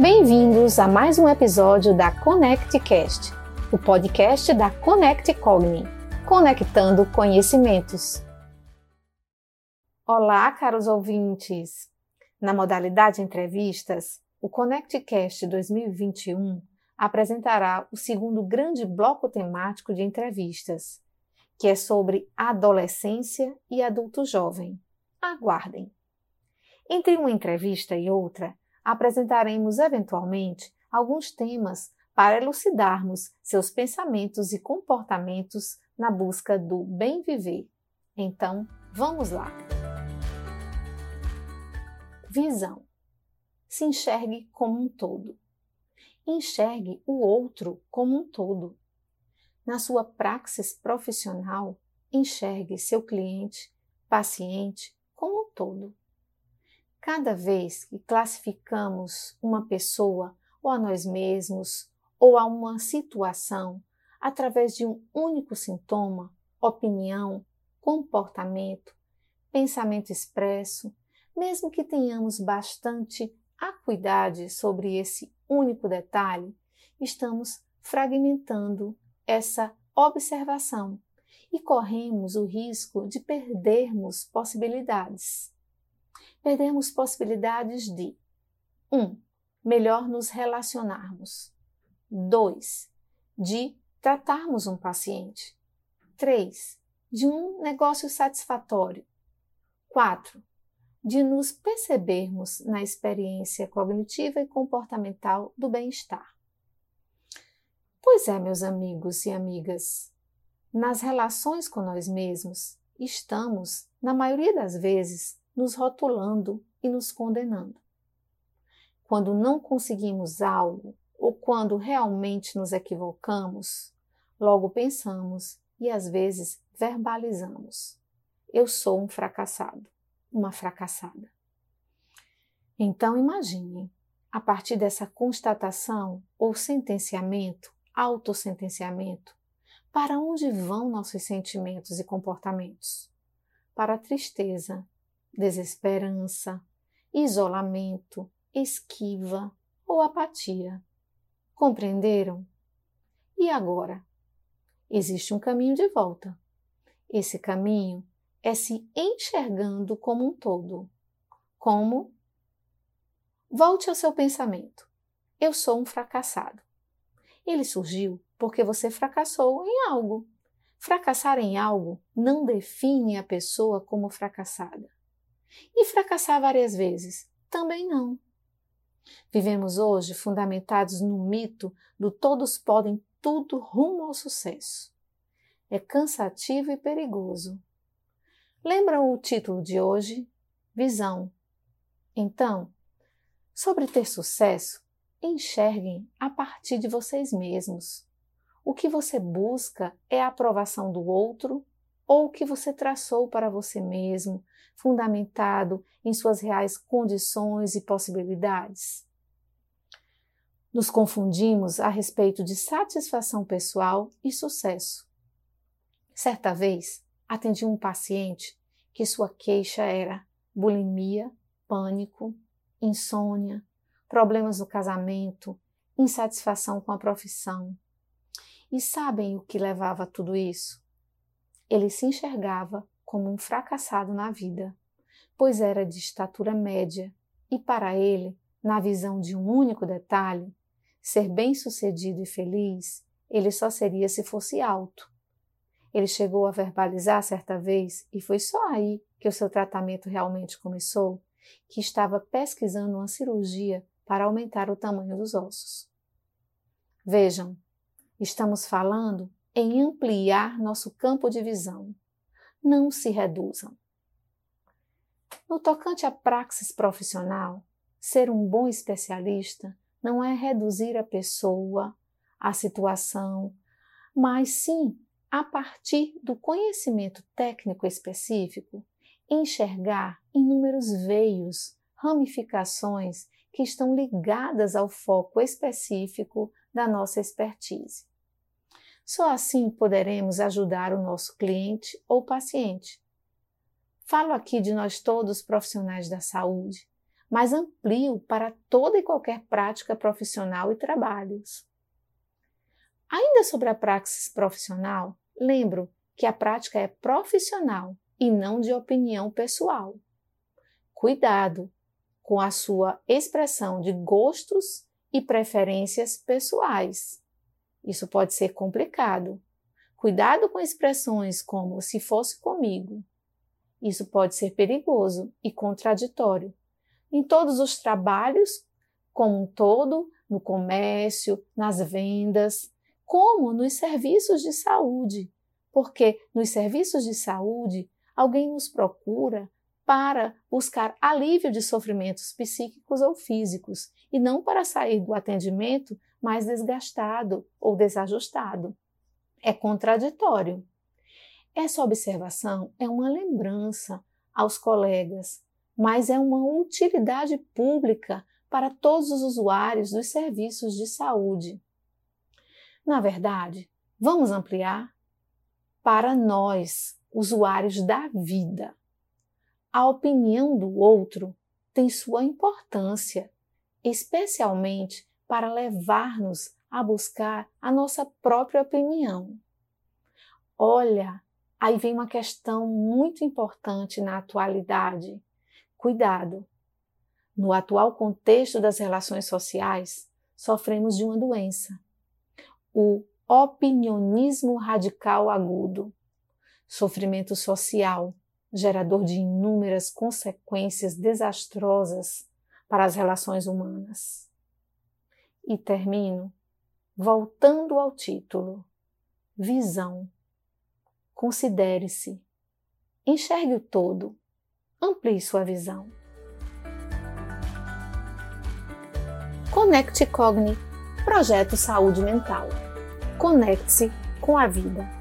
Bem-vindos a mais um episódio da ConnectCast, o podcast da Connect Cogni, conectando conhecimentos. Olá, caros ouvintes! Na modalidade entrevistas, o ConnectCast 2021 apresentará o segundo grande bloco temático de entrevistas, que é sobre adolescência e adulto jovem. Aguardem! Entre uma entrevista e outra, apresentaremos eventualmente alguns temas para elucidarmos seus pensamentos e comportamentos na busca do bem viver. Então, vamos lá! Visão. Se enxergue como um todo. Enxergue o outro como um todo. Na sua praxis profissional, enxergue seu cliente, paciente, como um todo. Cada vez que classificamos uma pessoa ou a nós mesmos ou a uma situação através de um único sintoma, opinião, comportamento, pensamento expresso, mesmo que tenhamos bastante acuidade sobre esse único detalhe, estamos fragmentando essa observação e corremos o risco de perdermos possibilidades perdemos possibilidades de 1. Um, melhor nos relacionarmos. 2. De tratarmos um paciente. 3. De um negócio satisfatório. 4. De nos percebermos na experiência cognitiva e comportamental do bem-estar. Pois é, meus amigos e amigas, nas relações com nós mesmos, estamos, na maioria das vezes, nos rotulando e nos condenando. Quando não conseguimos algo ou quando realmente nos equivocamos, logo pensamos e às vezes verbalizamos: Eu sou um fracassado, uma fracassada. Então imaginem, a partir dessa constatação ou sentenciamento, autossentenciamento, para onde vão nossos sentimentos e comportamentos? Para a tristeza, desesperança, isolamento, esquiva ou apatia. Compreenderam? E agora? Existe um caminho de volta. Esse caminho é se enxergando como um todo. Como? Volte ao seu pensamento. Eu sou um fracassado. Ele surgiu porque você fracassou em algo. Fracassar em algo não define a pessoa como fracassada. E fracassar várias vezes? Também não. Vivemos hoje fundamentados no mito do todos podem tudo rumo ao sucesso. É cansativo e perigoso. Lembram o título de hoje? Visão. Então, sobre ter sucesso, enxerguem a partir de vocês mesmos. O que você busca é a aprovação do outro ou o que você traçou para você mesmo, fundamentado em suas reais condições e possibilidades. Nos confundimos a respeito de satisfação pessoal e sucesso. Certa vez, atendi um paciente que sua queixa era bulimia, pânico, insônia, problemas no casamento, insatisfação com a profissão. E sabem o que levava a tudo isso? Ele se enxergava como um fracassado na vida, pois era de estatura média e, para ele, na visão de um único detalhe, ser bem-sucedido e feliz, ele só seria se fosse alto. Ele chegou a verbalizar certa vez, e foi só aí que o seu tratamento realmente começou, que estava pesquisando uma cirurgia para aumentar o tamanho dos ossos. Vejam, estamos falando em ampliar nosso campo de visão. Não se reduzam. No tocante à praxis profissional, ser um bom especialista não é reduzir a pessoa, a situação, mas sim, a partir do conhecimento técnico específico, enxergar inúmeros veios, ramificações que estão ligadas ao foco específico da nossa expertise. Só assim poderemos ajudar o nosso cliente ou paciente. Falo aqui de nós todos profissionais da saúde, mas amplio para toda e qualquer prática profissional e trabalhos. Ainda sobre a praxis profissional, lembro que a prática é profissional e não de opinião pessoal. Cuidado com a sua expressão de gostos e preferências pessoais. Isso pode ser complicado. Cuidado com expressões como se fosse comigo. Isso pode ser perigoso e contraditório. Em todos os trabalhos, como um todo, no comércio, nas vendas, como nos serviços de saúde, porque nos serviços de saúde alguém nos procura para buscar alívio de sofrimentos psíquicos ou físicos e não para sair do atendimento mais desgastado ou desajustado. É contraditório. Essa observação é uma lembrança aos colegas, mas é uma utilidade pública para todos os usuários dos serviços de saúde. Na verdade, vamos ampliar para nós, usuários da vida. A opinião do outro tem sua importância, especialmente para levar-nos a buscar a nossa própria opinião. Olha, aí vem uma questão muito importante na atualidade. Cuidado! No atual contexto das relações sociais, sofremos de uma doença, o opinionismo radical agudo, sofrimento social, gerador de inúmeras consequências desastrosas para as relações humanas. E termino voltando ao título: Visão. Considere-se, enxergue o todo, amplie sua visão. Conecte Cogni Projeto Saúde Mental. Conecte-se com a vida.